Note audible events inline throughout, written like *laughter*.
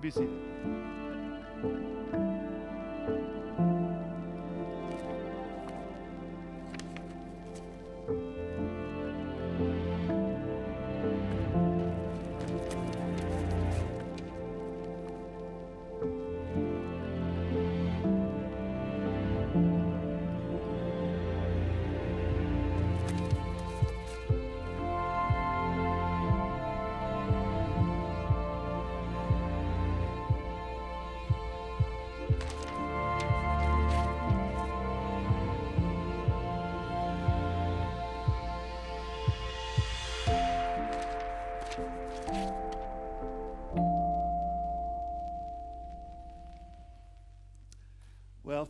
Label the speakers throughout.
Speaker 1: may.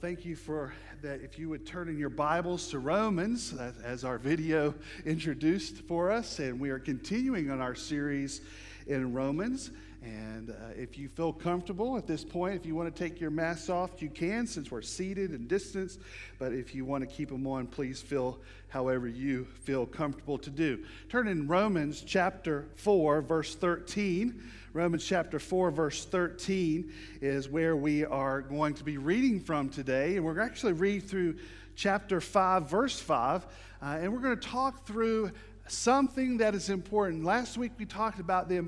Speaker 1: Thank you for that. If you would turn in your Bibles to Romans, as our video introduced for us, and we are continuing on our series in Romans. If you feel comfortable at this point, if you want to take your masks off, you can since we're seated and distanced. But if you want to keep them on, please feel however you feel comfortable to do. Turn in Romans chapter 4, verse 13. Romans chapter 4, verse 13 is where we are going to be reading from today. And we're actually read through chapter 5, verse 5. Uh, and we're going to talk through something that is important. Last week we talked about the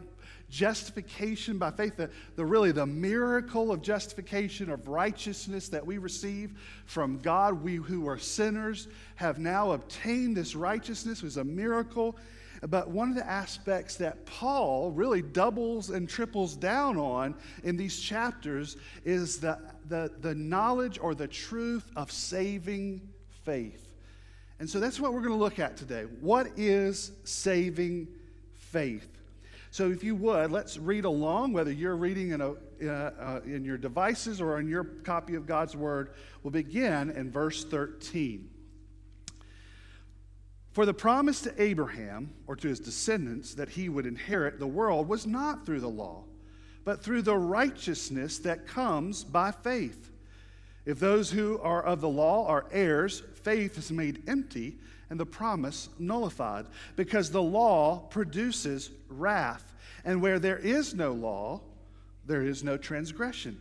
Speaker 1: justification by faith, the, the really the miracle of justification of righteousness that we receive from God. We who are sinners have now obtained this righteousness. Was a miracle. But one of the aspects that Paul really doubles and triples down on in these chapters is the, the, the knowledge or the truth of saving faith. And so that's what we're going to look at today. What is saving faith? So, if you would, let's read along, whether you're reading in, a, uh, uh, in your devices or in your copy of God's Word. We'll begin in verse 13. For the promise to Abraham, or to his descendants, that he would inherit the world was not through the law, but through the righteousness that comes by faith. If those who are of the law are heirs, faith is made empty and the promise nullified, because the law produces wrath. And where there is no law, there is no transgression.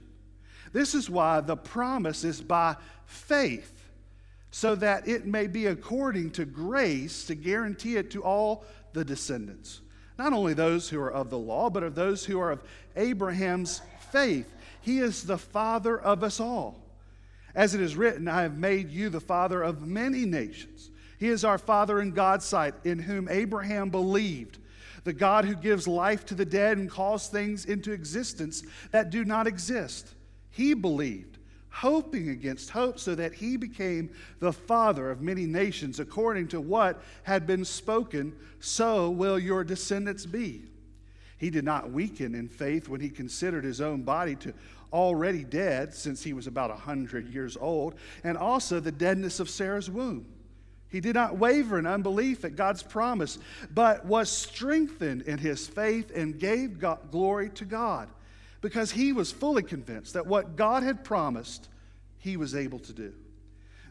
Speaker 1: This is why the promise is by faith, so that it may be according to grace to guarantee it to all the descendants. Not only those who are of the law, but of those who are of Abraham's faith. He is the father of us all. As it is written, I have made you the father of many nations. He is our Father in God's sight, in whom Abraham believed, the God who gives life to the dead and calls things into existence that do not exist. He believed, hoping against hope, so that he became the father of many nations, according to what had been spoken, so will your descendants be. He did not weaken in faith when he considered his own body to already dead, since he was about a hundred years old, and also the deadness of Sarah's womb. He did not waver in unbelief at God's promise, but was strengthened in his faith and gave God, glory to God because he was fully convinced that what God had promised, he was able to do.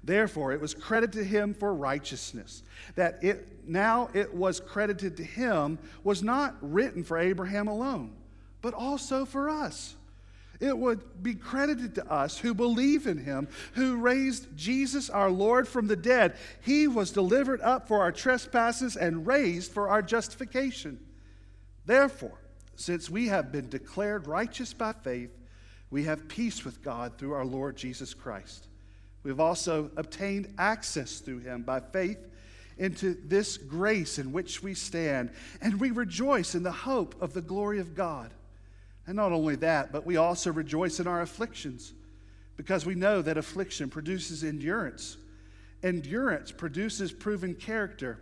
Speaker 1: Therefore, it was credited to him for righteousness. That it now it was credited to him was not written for Abraham alone, but also for us. It would be credited to us who believe in him, who raised Jesus our Lord from the dead. He was delivered up for our trespasses and raised for our justification. Therefore, since we have been declared righteous by faith, we have peace with God through our Lord Jesus Christ. We've also obtained access through him by faith into this grace in which we stand, and we rejoice in the hope of the glory of God. And not only that, but we also rejoice in our afflictions because we know that affliction produces endurance. Endurance produces proven character,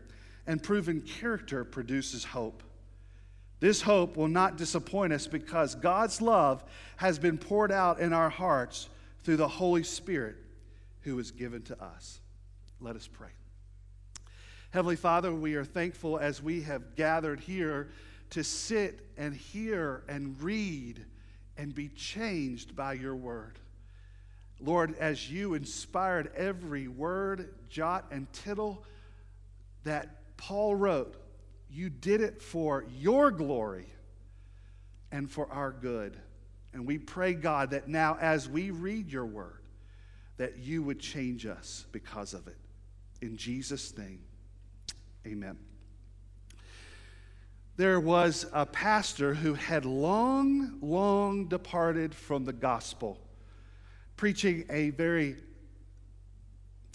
Speaker 1: and proven character produces hope. This hope will not disappoint us because God's love has been poured out in our hearts through the Holy Spirit who is given to us. Let us pray. Heavenly Father, we are thankful as we have gathered here to sit and hear and read and be changed by your word. Lord, as you inspired every word, jot, and tittle that Paul wrote, you did it for your glory and for our good. And we pray, God, that now as we read your word, that you would change us because of it. In Jesus' name, amen. There was a pastor who had long, long departed from the gospel, preaching a very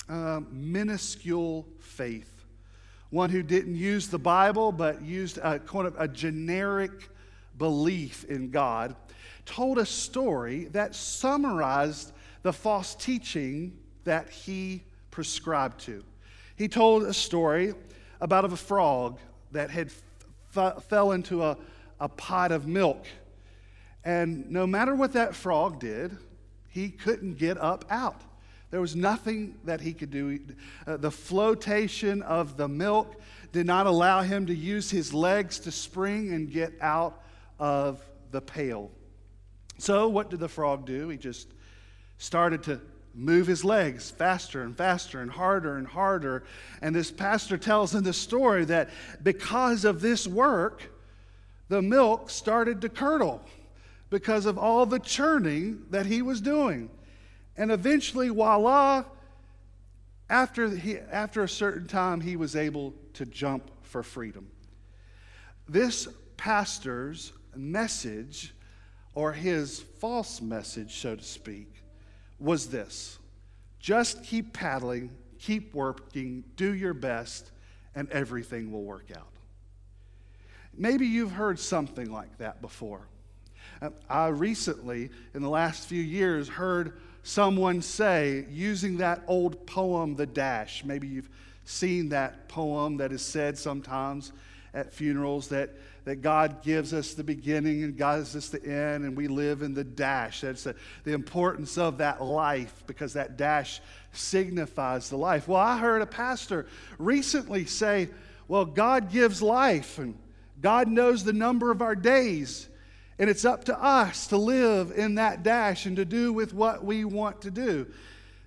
Speaker 1: uh, minuscule faith. One who didn't use the Bible but used a, kind of a generic belief in God, told a story that summarized the false teaching that he prescribed to. He told a story about of a frog that had f- fell into a, a pot of milk. And no matter what that frog did, he couldn't get up out. There was nothing that he could do. Uh, the flotation of the milk did not allow him to use his legs to spring and get out of the pail. So, what did the frog do? He just started to move his legs faster and faster and harder and harder. And this pastor tells in the story that because of this work, the milk started to curdle because of all the churning that he was doing. And eventually, voila, after, he, after a certain time, he was able to jump for freedom. This pastor's message, or his false message, so to speak, was this just keep paddling, keep working, do your best, and everything will work out. Maybe you've heard something like that before. Uh, I recently, in the last few years, heard someone say, using that old poem, The Dash. Maybe you've seen that poem that is said sometimes at funerals that, that God gives us the beginning and God gives us the end, and we live in the dash. That's the, the importance of that life because that dash signifies the life. Well, I heard a pastor recently say, Well, God gives life, and God knows the number of our days. And it's up to us to live in that dash and to do with what we want to do.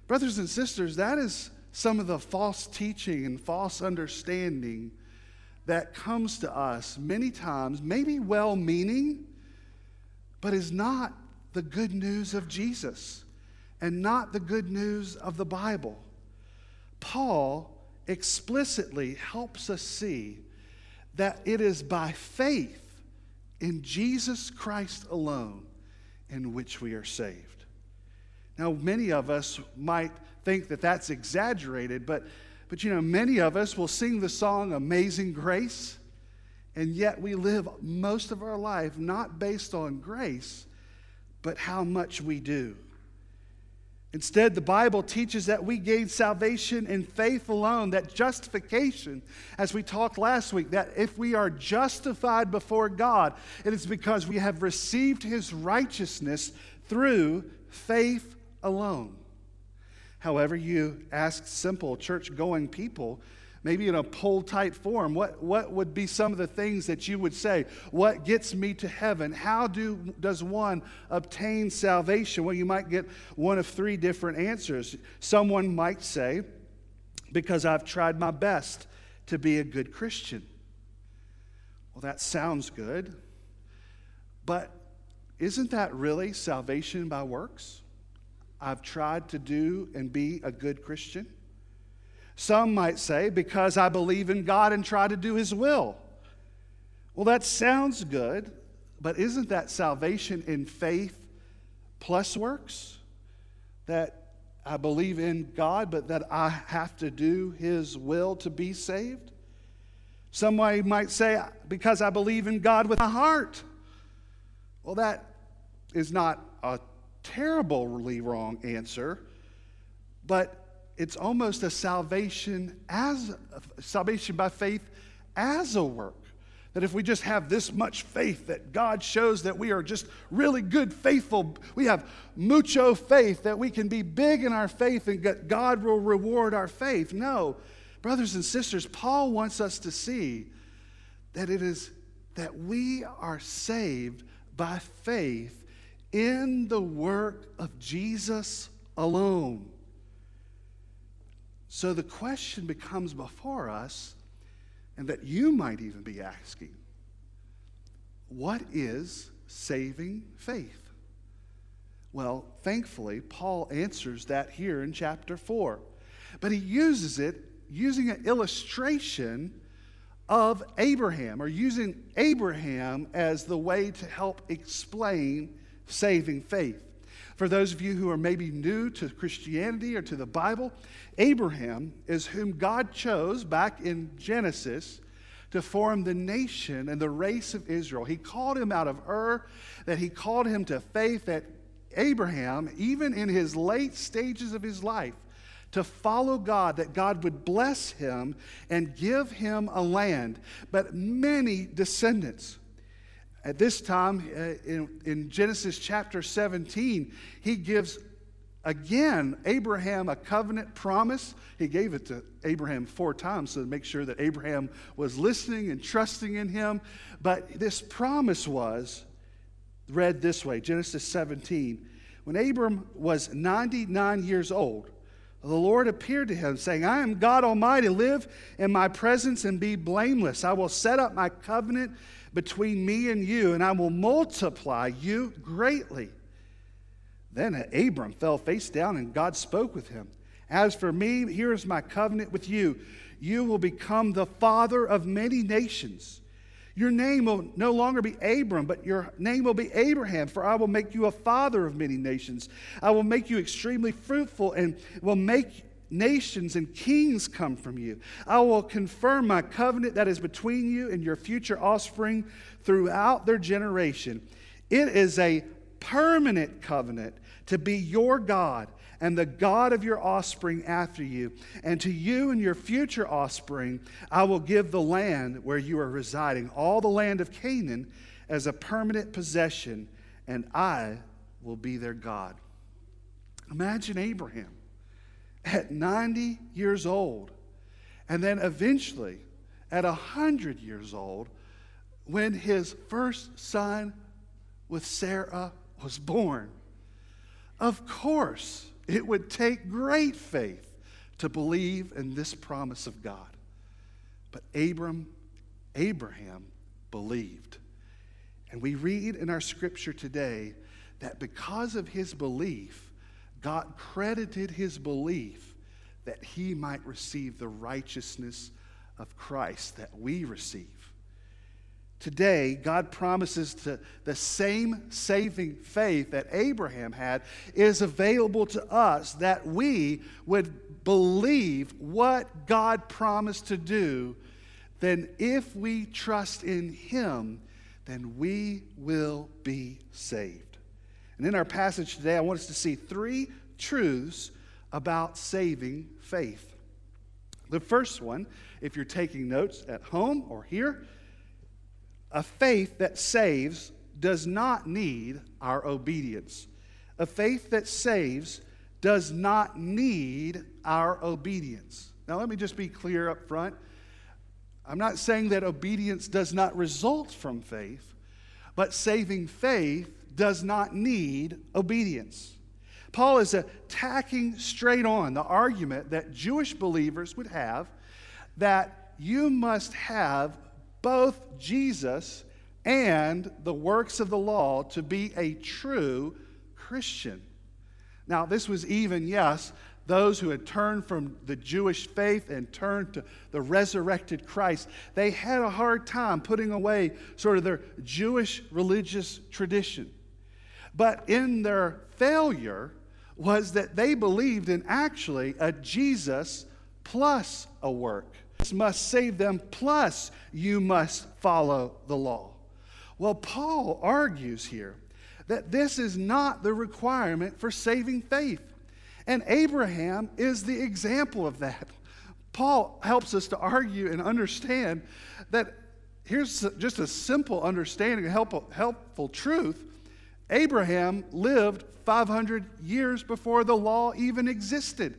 Speaker 1: Brothers and sisters, that is some of the false teaching and false understanding that comes to us many times, maybe well meaning, but is not the good news of Jesus and not the good news of the Bible. Paul explicitly helps us see that it is by faith in Jesus Christ alone in which we are saved. Now, many of us might think that that's exaggerated, but, but you know, many of us will sing the song Amazing Grace, and yet we live most of our life not based on grace, but how much we do. Instead, the Bible teaches that we gain salvation in faith alone, that justification, as we talked last week, that if we are justified before God, it is because we have received his righteousness through faith alone. However, you ask simple church going people, maybe in a poll type form, what, what would be some of the things that you would say? What gets me to heaven? How do, does one obtain salvation? Well, you might get one of three different answers. Someone might say, because I've tried my best to be a good Christian. Well, that sounds good, but isn't that really salvation by works? I've tried to do and be a good Christian. Some might say, because I believe in God and try to do His will. Well, that sounds good, but isn't that salvation in faith plus works? That I believe in God, but that I have to do His will to be saved? Somebody might say, because I believe in God with my heart. Well, that is not a terribly wrong answer, but it's almost a salvation as salvation by faith as a work. That if we just have this much faith, that God shows that we are just really good, faithful, we have mucho faith, that we can be big in our faith and that God will reward our faith. No, brothers and sisters, Paul wants us to see that it is that we are saved by faith in the work of Jesus alone. So the question becomes before us, and that you might even be asking what is saving faith? Well, thankfully, Paul answers that here in chapter 4. But he uses it using an illustration of Abraham, or using Abraham as the way to help explain saving faith. For those of you who are maybe new to Christianity or to the Bible, Abraham is whom God chose back in Genesis to form the nation and the race of Israel. He called him out of Ur, that he called him to faith, that Abraham, even in his late stages of his life, to follow God, that God would bless him and give him a land, but many descendants. At this time, uh, in, in Genesis chapter 17, he gives again Abraham a covenant promise. He gave it to Abraham four times to make sure that Abraham was listening and trusting in him. But this promise was read this way Genesis 17. When Abram was 99 years old, the Lord appeared to him, saying, I am God Almighty. Live in my presence and be blameless. I will set up my covenant between me and you, and I will multiply you greatly. Then Abram fell face down, and God spoke with him. As for me, here is my covenant with you. You will become the father of many nations. Your name will no longer be Abram, but your name will be Abraham, for I will make you a father of many nations. I will make you extremely fruitful and will make nations and kings come from you. I will confirm my covenant that is between you and your future offspring throughout their generation. It is a permanent covenant to be your God and the God of your offspring after you. And to you and your future offspring, I will give the land where you are residing, all the land of Canaan, as a permanent possession, and I will be their God. Imagine Abraham at 90 years old, and then eventually at 100 years old, when his first son with Sarah was born. Of course, it would take great faith to believe in this promise of God. But Abram, Abraham believed. And we read in our scripture today that because of his belief, God credited his belief that he might receive the righteousness of Christ that we receive. Today, God promises to the same saving faith that Abraham had is available to us that we would believe what God promised to do. Then, if we trust in Him, then we will be saved. And in our passage today, I want us to see three truths about saving faith. The first one, if you're taking notes at home or here, a faith that saves does not need our obedience. A faith that saves does not need our obedience. Now, let me just be clear up front. I'm not saying that obedience does not result from faith, but saving faith does not need obedience. Paul is attacking straight on the argument that Jewish believers would have that you must have both Jesus and the works of the law to be a true Christian. Now, this was even, yes, those who had turned from the Jewish faith and turned to the resurrected Christ, they had a hard time putting away sort of their Jewish religious tradition. But in their failure was that they believed in actually a Jesus plus a work This must save them, plus you must follow the law. Well, Paul argues here that this is not the requirement for saving faith. And Abraham is the example of that. Paul helps us to argue and understand that here's just a simple understanding, a helpful, helpful truth. Abraham lived 500 years before the law even existed.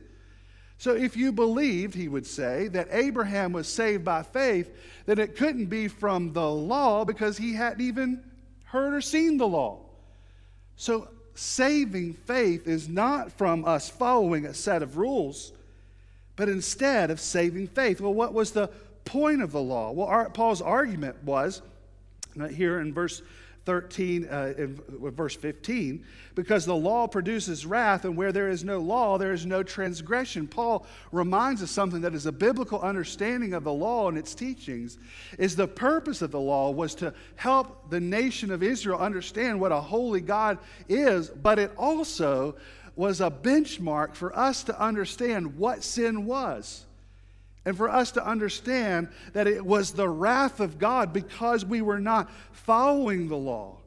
Speaker 1: So, if you believed, he would say, that Abraham was saved by faith, then it couldn't be from the law because he hadn't even heard or seen the law. So, saving faith is not from us following a set of rules, but instead of saving faith. Well, what was the point of the law? Well, Paul's argument was uh, here in verse 13, uh, verse 15, because the law produces wrath, and where there is no law, there is no transgression. Paul reminds us something that is a biblical understanding of the law and its teachings, is the purpose of the law was to help the nation of Israel understand what a holy God is, but it also was a benchmark for us to understand what sin was and for us to understand that it was the wrath of God because we were not following the law.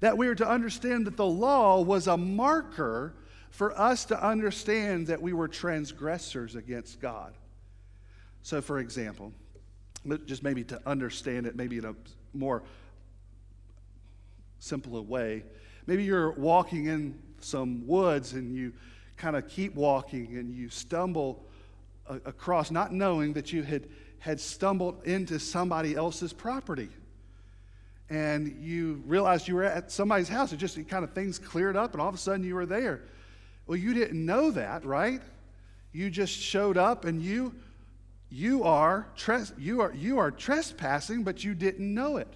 Speaker 1: That we are to understand that the law was a marker for us to understand that we were transgressors against God. So, for example, just maybe to understand it, maybe in a more simpler way, maybe you're walking in some woods and you kind of keep walking and you stumble across, not knowing that you had, had stumbled into somebody else's property. And you realized you were at somebody's house. It just it kind of things cleared up, and all of a sudden you were there. Well, you didn't know that, right? You just showed up, and you you are tres- you are you are trespassing, but you didn't know it.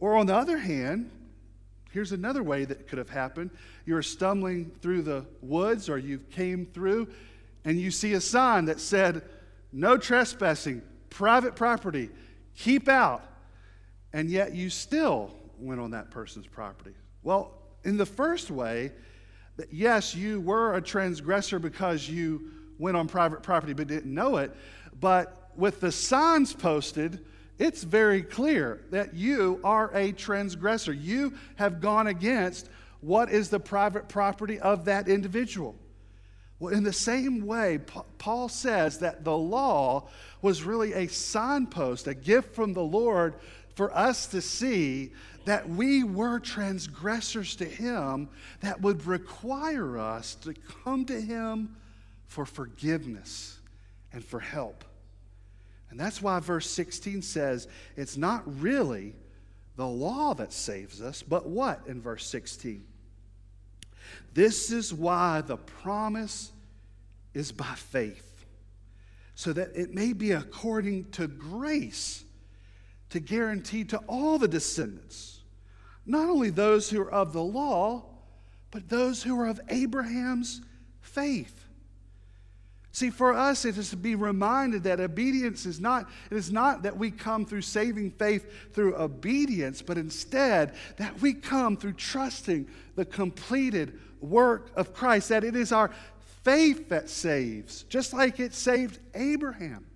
Speaker 1: Or on the other hand, here's another way that could have happened. You're stumbling through the woods, or you came through, and you see a sign that said, no trespassing, private property, keep out, and yet you still went on that person's property. Well, in the first way, yes, you were a transgressor because you went on private property but didn't know it, but with the signs posted, it's very clear that you are a transgressor. You have gone against what is the private property of that individual. Well, in the same way, Paul says that the law was really a signpost, a gift from the Lord for us to see that we were transgressors to Him that would require us to come to Him for forgiveness and for help. And that's why verse 16 says it's not really the law that saves us, but what in verse 16? This is why the promise is by faith, so that it may be according to grace to guarantee to all the descendants, not only those who are of the law, but those who are of Abraham's faith. See, for us, it is to be reminded that obedience is not, it is not that we come through saving faith through obedience, but instead that we come through trusting the completed work of Christ, that it is our faith that saves, just like it saved Abraham.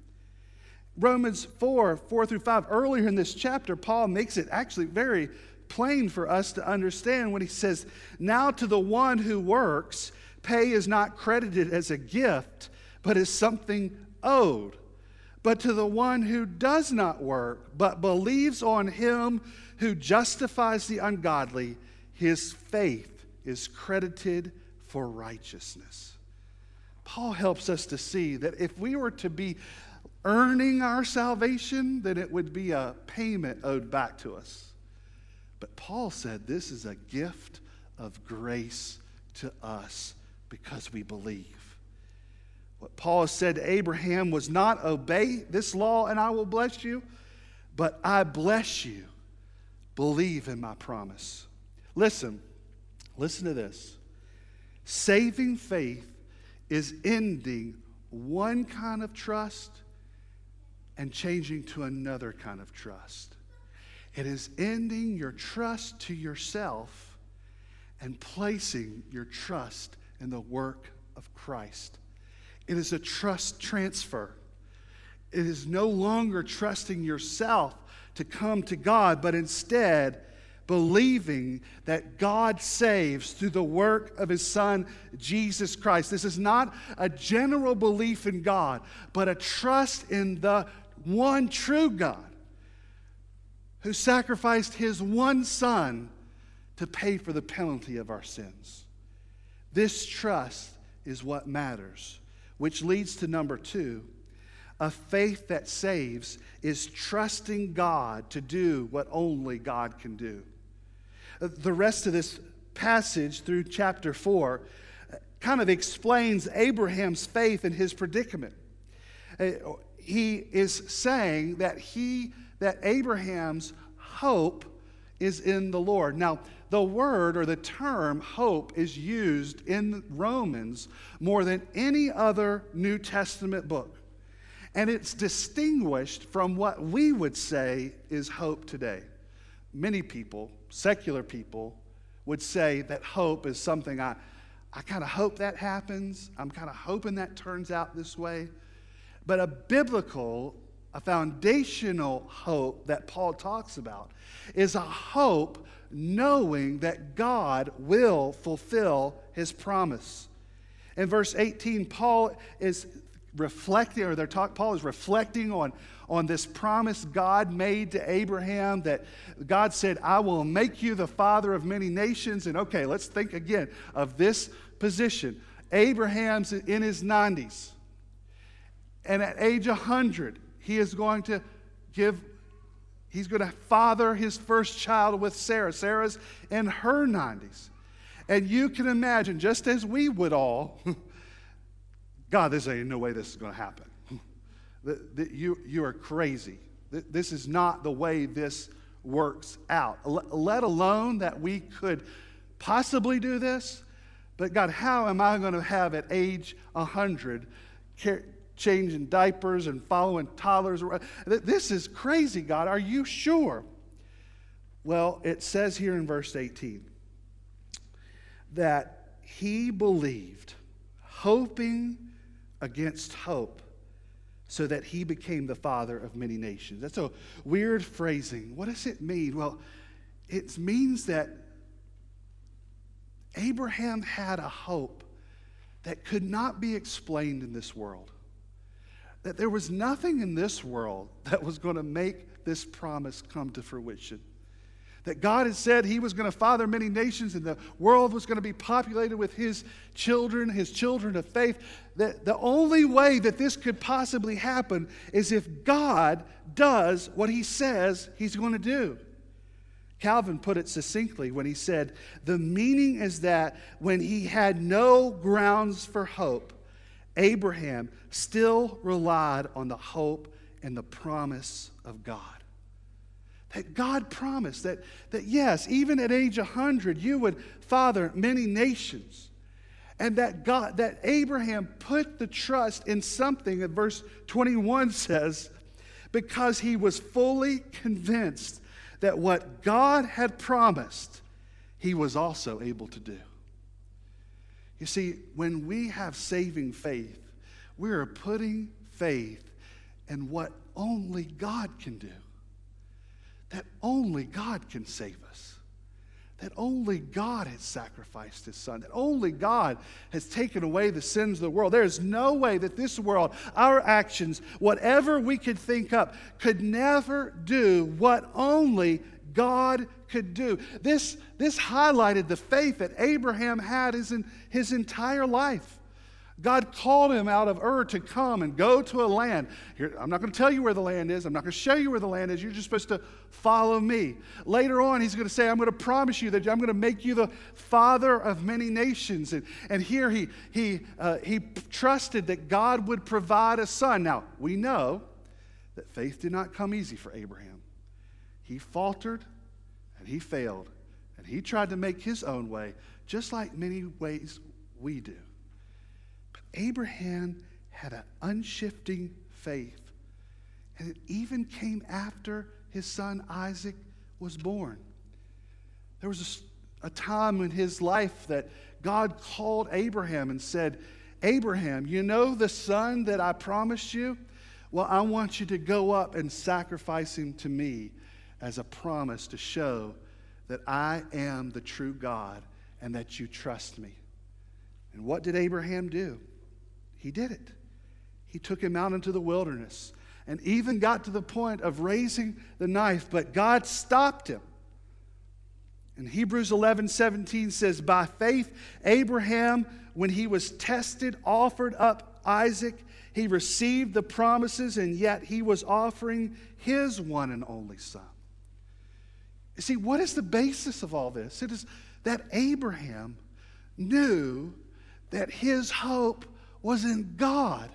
Speaker 1: Romans 4 4 through 5, earlier in this chapter, Paul makes it actually very plain for us to understand when he says, Now to the one who works, pay is not credited as a gift, but as something owed. But to the one who does not work, but believes on him who justifies the ungodly, his faith is credited for righteousness. Paul helps us to see that if we were to be earning our salvation, then it would be a payment owed back to us. But Paul said this is a gift of grace to us because we believe. What Paul said to Abraham was not obey this law and I will bless you, but I bless you. Believe in my promise. Listen, listen to this. Saving faith is ending one kind of trust and changing to another kind of trust. It is ending your trust to yourself and placing your trust in the work of Christ. It is a trust transfer. It is no longer trusting yourself to come to God, but instead believing that God saves through the work of his son, Jesus Christ. This is not a general belief in God, but a trust in the one true God who sacrificed his one son to pay for the penalty of our sins. This trust is what matters, which leads to number two. A faith that saves is trusting God to do what only God can do. The rest of this passage through chapter 4 kind of explains Abraham's faith and his predicament. Uh, he is saying that he that Abraham's hope is in the Lord. Now, the word or the term hope is used in Romans more than any other New Testament book. And it's distinguished from what we would say is hope today. Many people, secular people, would say that hope is something I, I kind of hope that happens. I'm kind of hoping that turns out this way. But a biblical, a foundational hope that Paul talks about is a hope knowing that God will fulfill his promise. In verse 18, Paul is reflecting, or they're talk, Paul is reflecting on, on this promise God made to Abraham that God said, I will make you the father of many nations. And okay, let's think again of this position. Abraham's in his 90s. And at age 100, he is going to give, he's going to father his first child with Sarah. Sarah's in her 90s. And you can imagine, just as we would all, *laughs* God, there's ain't no way this is going to happen. you, you are crazy. This is not the way this works out. Let alone that we could possibly do this. But God, how am I going to have at age 100 changing diapers and following toddlers? This is crazy, God. Are you sure? Well, it says here in verse 18 that he believed, hoping against hope so that he became the father of many nations. That's a weird phrasing. What does it mean? Well, it means that Abraham had a hope that could not be explained in this world. That there was nothing in this world that was going to make this promise come to fruition that God had said he was going to father many nations and the world was going to be populated with his children, his children of faith. That the only way that this could possibly happen is if God does what he says he's going to do. Calvin put it succinctly when he said, The meaning is that when he had no grounds for hope, Abraham still relied on the hope and the promise of God that God promised that, that yes, even at age 100, you would father many nations. And that God, that Abraham put the trust in something that verse 21 says, because he was fully convinced that what God had promised, he was also able to do. You see, when we have saving faith, we are putting faith in what only God can do that only God can save us. That only God has sacrificed his son. That only God has taken away the sins of the world. There is no way that this world, our actions, whatever we could think up, could never do what only God could do. This, this highlighted the faith that Abraham had his, his entire life. God called him out of Ur to come and go to a land. Here, I'm not going to tell you where the land is. I'm not going to show you where the land is. You're just supposed to follow me. Later on, he's going to say, I'm going to promise you that I'm going to make you the father of many nations. And, and here he, he, uh, he trusted that God would provide a son. Now, we know that faith did not come easy for Abraham. He faltered and he failed. And he tried to make his own way, just like many ways we do. Abraham had an unshifting faith. And it even came after his son Isaac was born. There was a, a, time in his life that God called Abraham and said, Abraham, you know the son that I promised you? Well, I want you to go up and sacrifice him to me as a promise to show that I am the true God and that you trust me. And what did Abraham do? He did it. He took him out into the wilderness and even got to the point of raising the knife, but God stopped him. And Hebrews 11 17 says, By faith, Abraham, when he was tested, offered up Isaac. He received the promises, and yet he was offering his one and only son. You see, what is the basis of all this? It is that Abraham knew that his hope was in God,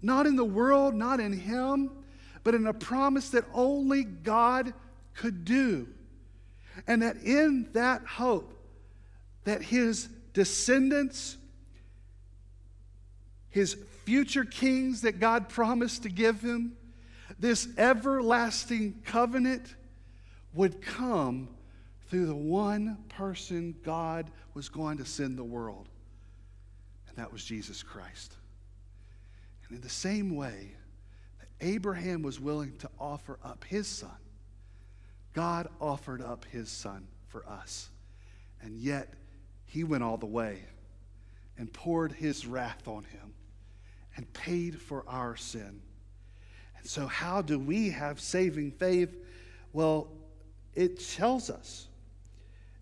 Speaker 1: not in the world, not in him, but in a promise that only God could do. And that in that hope, that his descendants, his future kings that God promised to give him, this everlasting covenant would come through the one person God was going to send the world, that was Jesus Christ. And in the same way that Abraham was willing to offer up his son, God offered up his son for us. And yet, he went all the way and poured his wrath on him and paid for our sin. And so, how do we have saving faith? Well, it tells us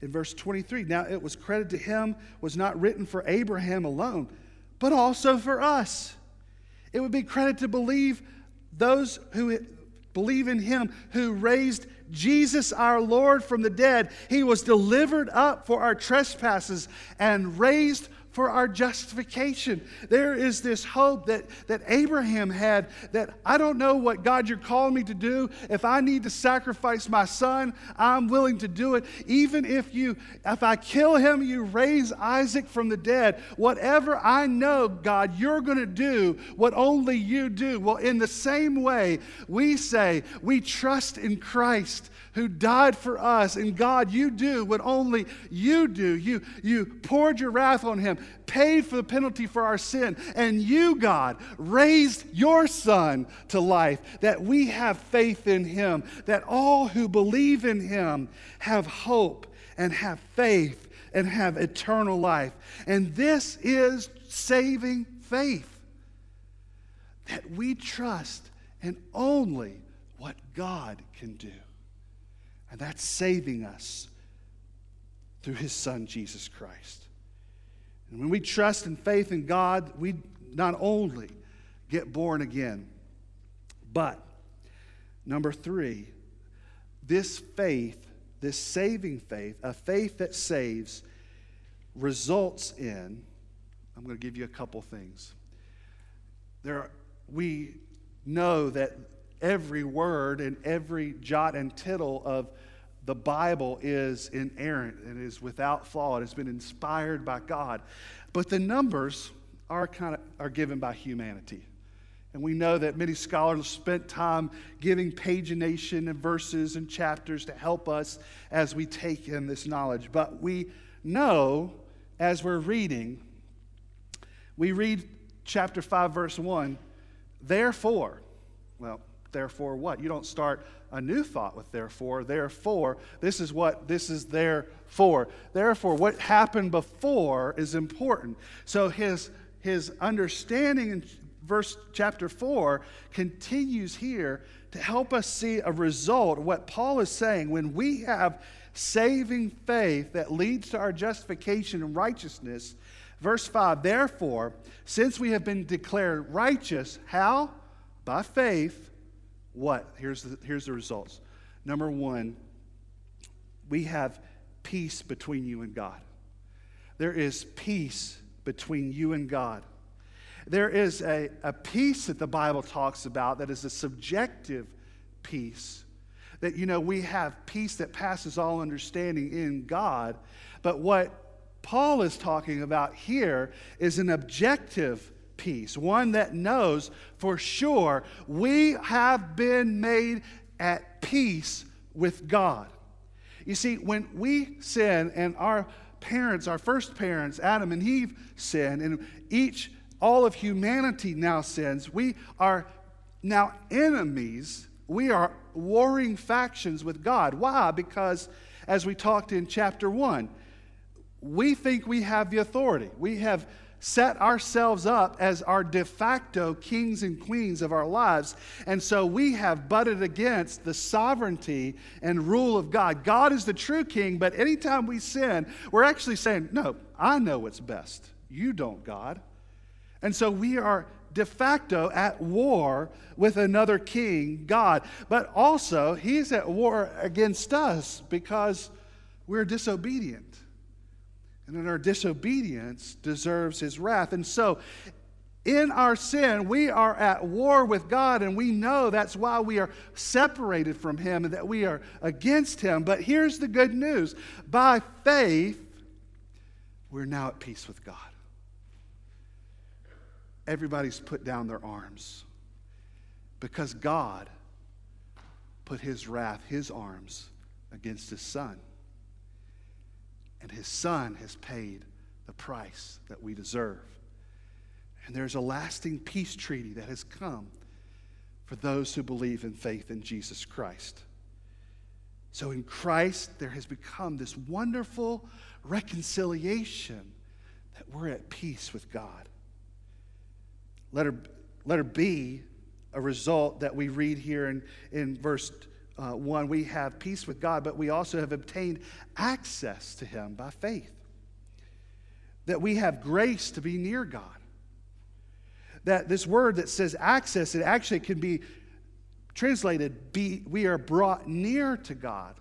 Speaker 1: in verse 23 now it was credited to him was not written for abraham alone but also for us. It would be credit to believe those who believe in him who raised jesus our lord from the dead. He was delivered up for our trespasses and raised for our justification. There is this hope that, that Abraham had that I don't know what God you're calling me to do. If I need to sacrifice my son, I'm willing to do it. Even if you if I kill him, you raise Isaac from the dead. Whatever I know, God, you're going to do what only you do. Well, in the same way, we say we trust in Christ who died for us. And God, you do what only you do. You, you poured your wrath on him, paid for the penalty for our sin. And you, God, raised your son to life that we have faith in him, that all who believe in him have hope and have faith and have eternal life. And this is saving faith that we trust in only what God can do. And that's saving us through his son, Jesus Christ. And when we trust and faith in God, we not only get born again, but number three, this faith, this saving faith, a faith that saves, results in, I'm going to give you a couple things. There, are, we know that every word and every jot and tittle of the Bible is inerrant and is without flaw. It has been inspired by God. But the numbers are kind of are given by humanity. And we know that many scholars spent time giving pagination and verses and chapters to help us as we take in this knowledge. But we know as we're reading, we read chapter 5, verse 1, therefore, well, therefore what? You don't start a new thought with therefore. Therefore, this is what this is there for. Therefore, what happened before is important. So his his understanding in verse chapter 4 continues here to help us see a result what Paul is saying when we have saving faith that leads to our justification and righteousness. Verse 5 Therefore, since we have been declared righteous, how? By faith what? Here's the, here's the results. Number one, we have peace between you and God. There is peace between you and God. There is a, a peace that the Bible talks about that is a subjective peace. That, you know, we have peace that passes all understanding in God. But what Paul is talking about here is an objective peace, one that knows for sure we have been made at peace with God. You see, when we sin and our parents, our first parents, Adam and Eve, sin, and each, all of humanity now sins, we are now enemies. We are warring factions with God. Why? Because, as we talked in chapter 1, we think we have the authority. We have set ourselves up as our de facto kings and queens of our lives. And so we have butted against the sovereignty and rule of God. God is the true king, but anytime we sin, we're actually saying, No, I know what's best. You don't, God. And so we are de facto at war with another king, God. But also, he's at war against us because we're disobedient and in our disobedience deserves his wrath. And so, In our sin, we are at war with God, and we know that's why we are separated from Him and that we are against Him. But here's the good news by faith, we're now at peace with God. Everybody's put down their arms because God put His wrath, His arms against His Son. And His Son has paid the price that we deserve. And there's a lasting peace treaty that has come for those who believe in faith in Jesus Christ. So in Christ, there has become this wonderful reconciliation that we're at peace with God. Letter, letter B, a result that we read here in, in verse uh, 1 we have peace with God, but we also have obtained access to Him by faith. That we have grace to be near God that this word that says access, it actually can be translated, be, we are brought near to God.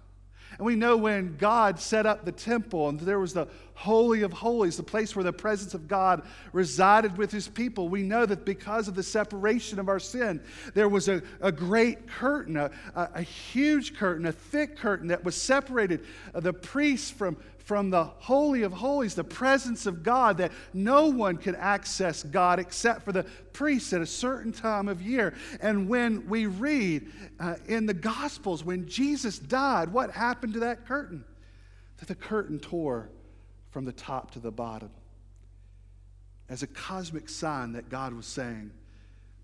Speaker 1: And we know when God set up the temple and there was the Holy of Holies, the place where the presence of God resided with his people, we know that because of the separation of our sin, there was a, a great curtain, a, a, huge curtain, a thick curtain that was separated the priests from, from the Holy of Holies, the presence of God, that no one could access God except for the priests at a certain time of year. And when we read uh, in the Gospels, when Jesus died, what happened to that curtain? That the curtain tore from the top to the bottom as a cosmic sign that God was saying,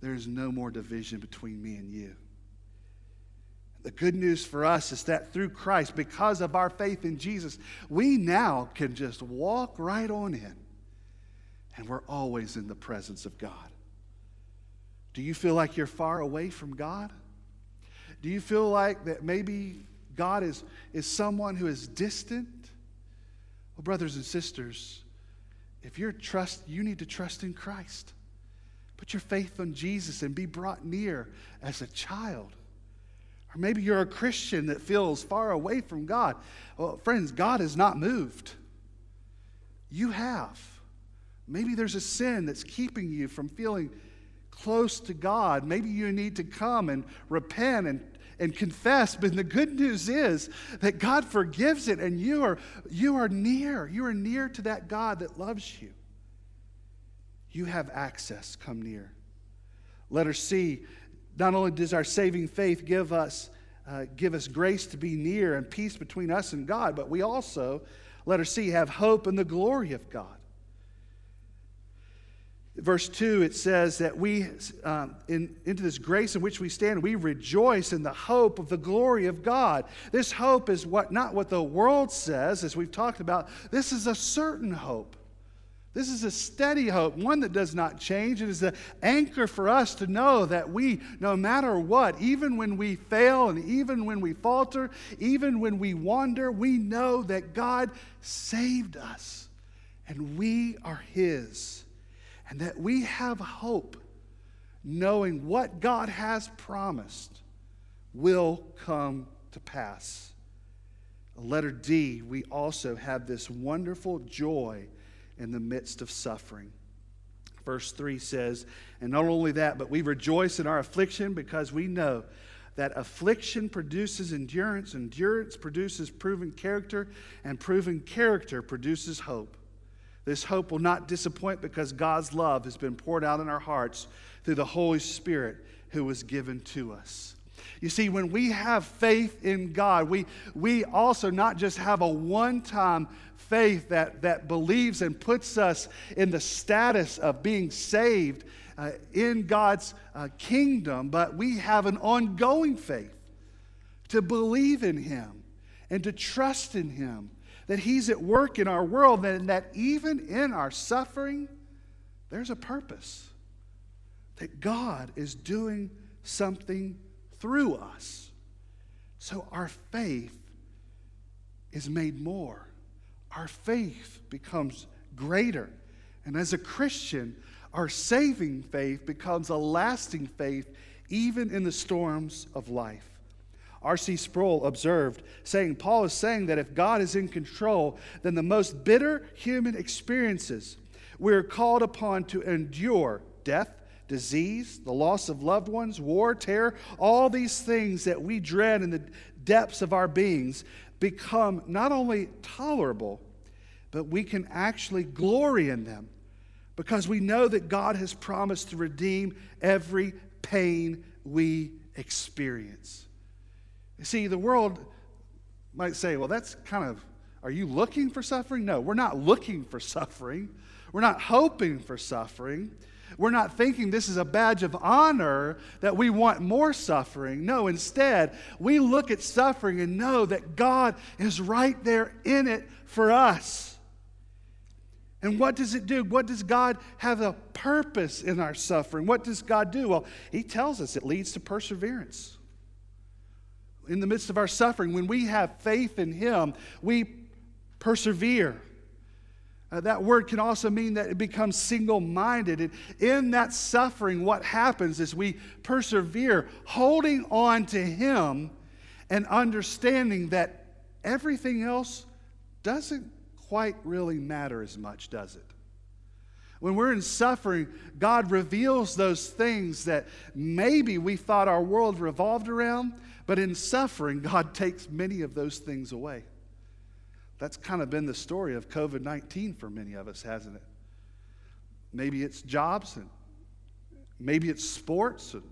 Speaker 1: There is no more division between me and you. The good news for us is that through Christ, because of our faith in Jesus, we now can just walk right on in and we're always in the presence of God. Do you feel like you're far away from God? Do you feel like that maybe God is, is someone who is distant? Well, brothers and sisters, if you're trust, you need to trust in Christ. Put your faith on Jesus and be brought near as a child. Or maybe you're a Christian that feels far away from God. Well, friends, God has not moved. You have. Maybe there's a sin that's keeping you from feeling close to God. Maybe you need to come and repent and, and confess. But the good news is that God forgives it and you are, you are near. You are near to that God that loves you. You have access. Come near. Let Letter C not only does our saving faith give us, uh, give us grace to be near and peace between us and God, but we also, let us see, have hope in the glory of God. Verse 2, it says that we, um, in, into this grace in which we stand, we rejoice in the hope of the glory of God. This hope is what, not what the world says, as we've talked about. This is a certain hope. This is a steady hope, one that does not change. It is the anchor for us to know that we, no matter what, even when we fail and even when we falter, even when we wander, we know that God saved us and we are His. And that we have hope knowing what God has promised will come to pass. Letter D, we also have this wonderful joy in the midst of suffering. Verse 3 says, And not only that, but we rejoice in our affliction because we know that affliction produces endurance, endurance produces proven character, and proven character produces hope. This hope will not disappoint because God's love has been poured out in our hearts through the Holy Spirit who was given to us. You see, when we have faith in God, we, we also not just have a one time faith that, that believes and puts us in the status of being saved uh, in God's uh, kingdom, but we have an ongoing faith to believe in Him and to trust in Him, that He's at work in our world, and that even in our suffering, there's a purpose, that God is doing something through us. So our faith is made more. Our faith becomes greater. And as a Christian, our saving faith becomes a lasting faith even in the storms of life. R.C. Sproul observed, saying, Paul is saying that if God is in control, then the most bitter human experiences we're called upon to endure death, disease, the loss of loved ones, war, terror, all these things that we dread in the depths of our beings become not only tolerable, but we can actually glory in them because we know that God has promised to redeem every pain we experience. See, the world might say, well, that's kind of, are you looking for suffering? No, we're not looking for suffering. We're not hoping for suffering. We're not thinking this is a badge of honor that we want more suffering. No, instead, we look at suffering and know that God is right there in it for us. And what does it do? What does God have a purpose in our suffering? What does God do? Well, He tells us it leads to perseverance. In the midst of our suffering, when we have faith in Him, we persevere. Uh, that word can also mean that it becomes single minded. And in that suffering, what happens is we persevere, holding on to Him and understanding that everything else doesn't quite really matter as much, does it? When we're in suffering, God reveals those things that maybe we thought our world revolved around, but in suffering, God takes many of those things away. That's kind of been the story of COVID 19 for many of us, hasn't it? Maybe it's jobs, and maybe it's sports, and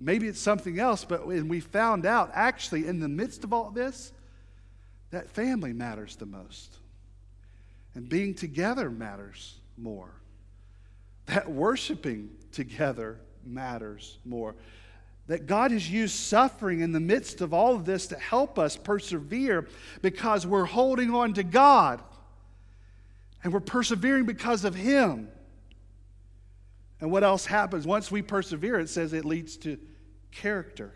Speaker 1: maybe it's something else, but when we found out actually in the midst of all this, that family matters the most. And being together matters more. That worshiping together matters more that God has used suffering in the midst of all of this to help us persevere because we're holding on to God and we're persevering because of Him. And what else happens? Once we persevere, it says it leads to character,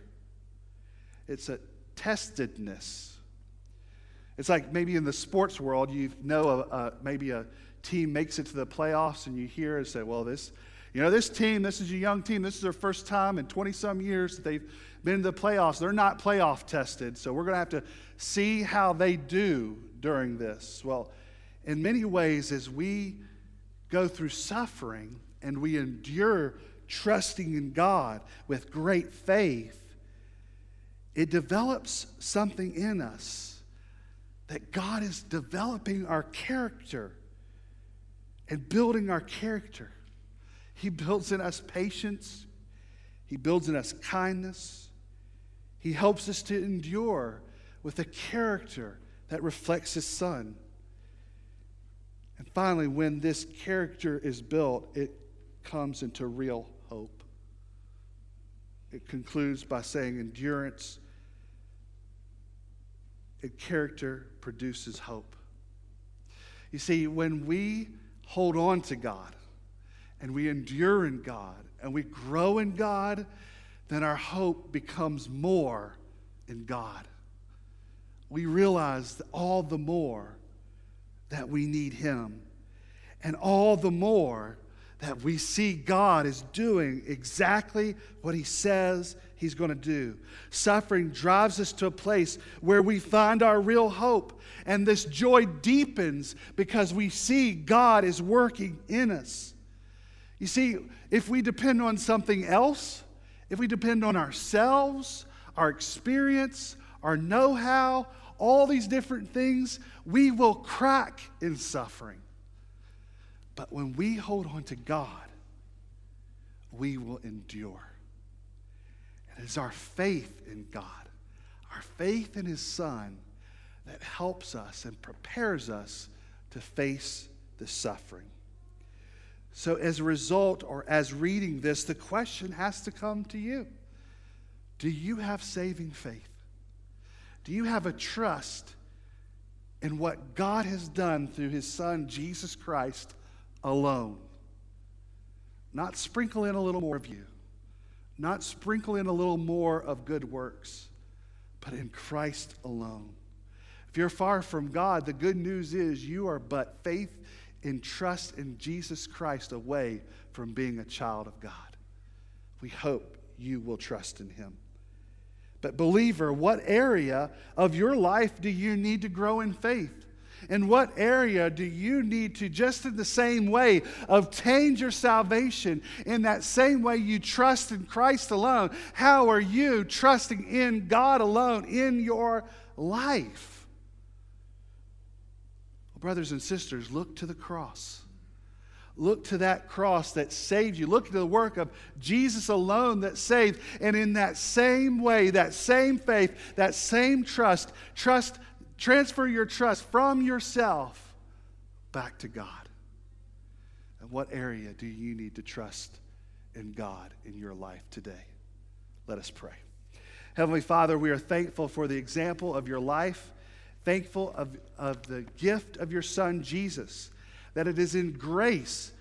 Speaker 1: it's a testedness. It's like maybe in the sports world, you know, a, a, maybe a team makes it to the playoffs and you hear and say, well, this you know, this team, this is a young team. This is their first time in 20 some years that they've been to the playoffs. They're not playoff tested, so we're going to have to see how they do during this. Well, in many ways, as we go through suffering and we endure trusting in God with great faith, it develops something in us that God is developing our character and building our character. He builds in us patience, He builds in us kindness. He helps us to endure with a character that reflects His Son. And finally, when this character is built, it comes into real hope. It concludes by saying endurance and character produces hope. You see, when we hold on to God, and we endure in God and we grow in God, then our hope becomes more in God. We realize all the more that we need Him, and all the more that we see God is doing exactly what He says He's going to do. Suffering drives us to a place where we find our real hope, and this joy deepens because we see God is working in us. You see, if we depend on something else, if we depend on ourselves, our experience, our know how, all these different things, we will crack in suffering. But when we hold on to God, we will endure. It is our faith in God, our faith in His Son, that helps us and prepares us to face the suffering. So, as a result, or as reading this, the question has to come to you Do you have saving faith? Do you have a trust in what God has done through his Son, Jesus Christ, alone? Not sprinkle in a little more of you, not sprinkle in a little more of good works, but in Christ alone. If you're far from God, the good news is you are but faith in trust in Jesus Christ away from being a child of God. We hope you will trust in him. But, believer, what area of your life do you need to grow in faith? In what area do you need to, just in the same way, obtain your salvation in that same way you trust in Christ alone? How are you trusting in God alone in your life? Brothers and sisters, look to the cross. Look to that cross that saved you. Look to the work of Jesus alone that saved. And in that same way, that same faith, that same trust, trust Transfer your trust from yourself back to God. And what area do you need to trust in God in your life today? Let us pray. Heavenly Father, we are thankful for the example of your life, thankful of, of the gift of your Son, Jesus, that it is in grace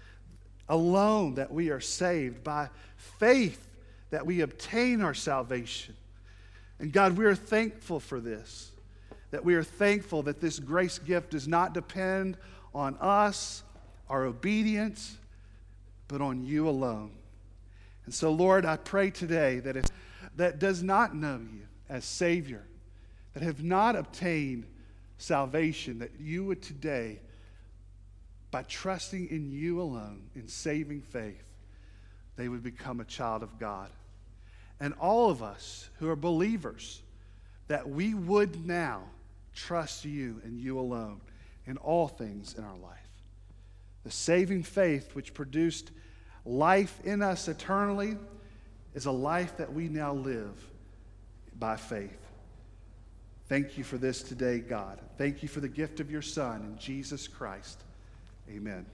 Speaker 1: alone that we are saved, by faith that we obtain our salvation. And God, we are thankful for this that we are thankful that this grace gift does not depend on us, our obedience, but on you alone. And so, Lord, I pray today that if that does not know you as Savior, that have not obtained salvation, that you would today, by trusting in you alone, in saving faith, they would become a child of God. And all of us who are believers, that we would now trust you and you alone in all things in our life. The saving faith which produced life in us eternally is a life that we now live by faith. Thank you for this today, God. Thank you for the gift of your Son in Jesus Christ. Amen.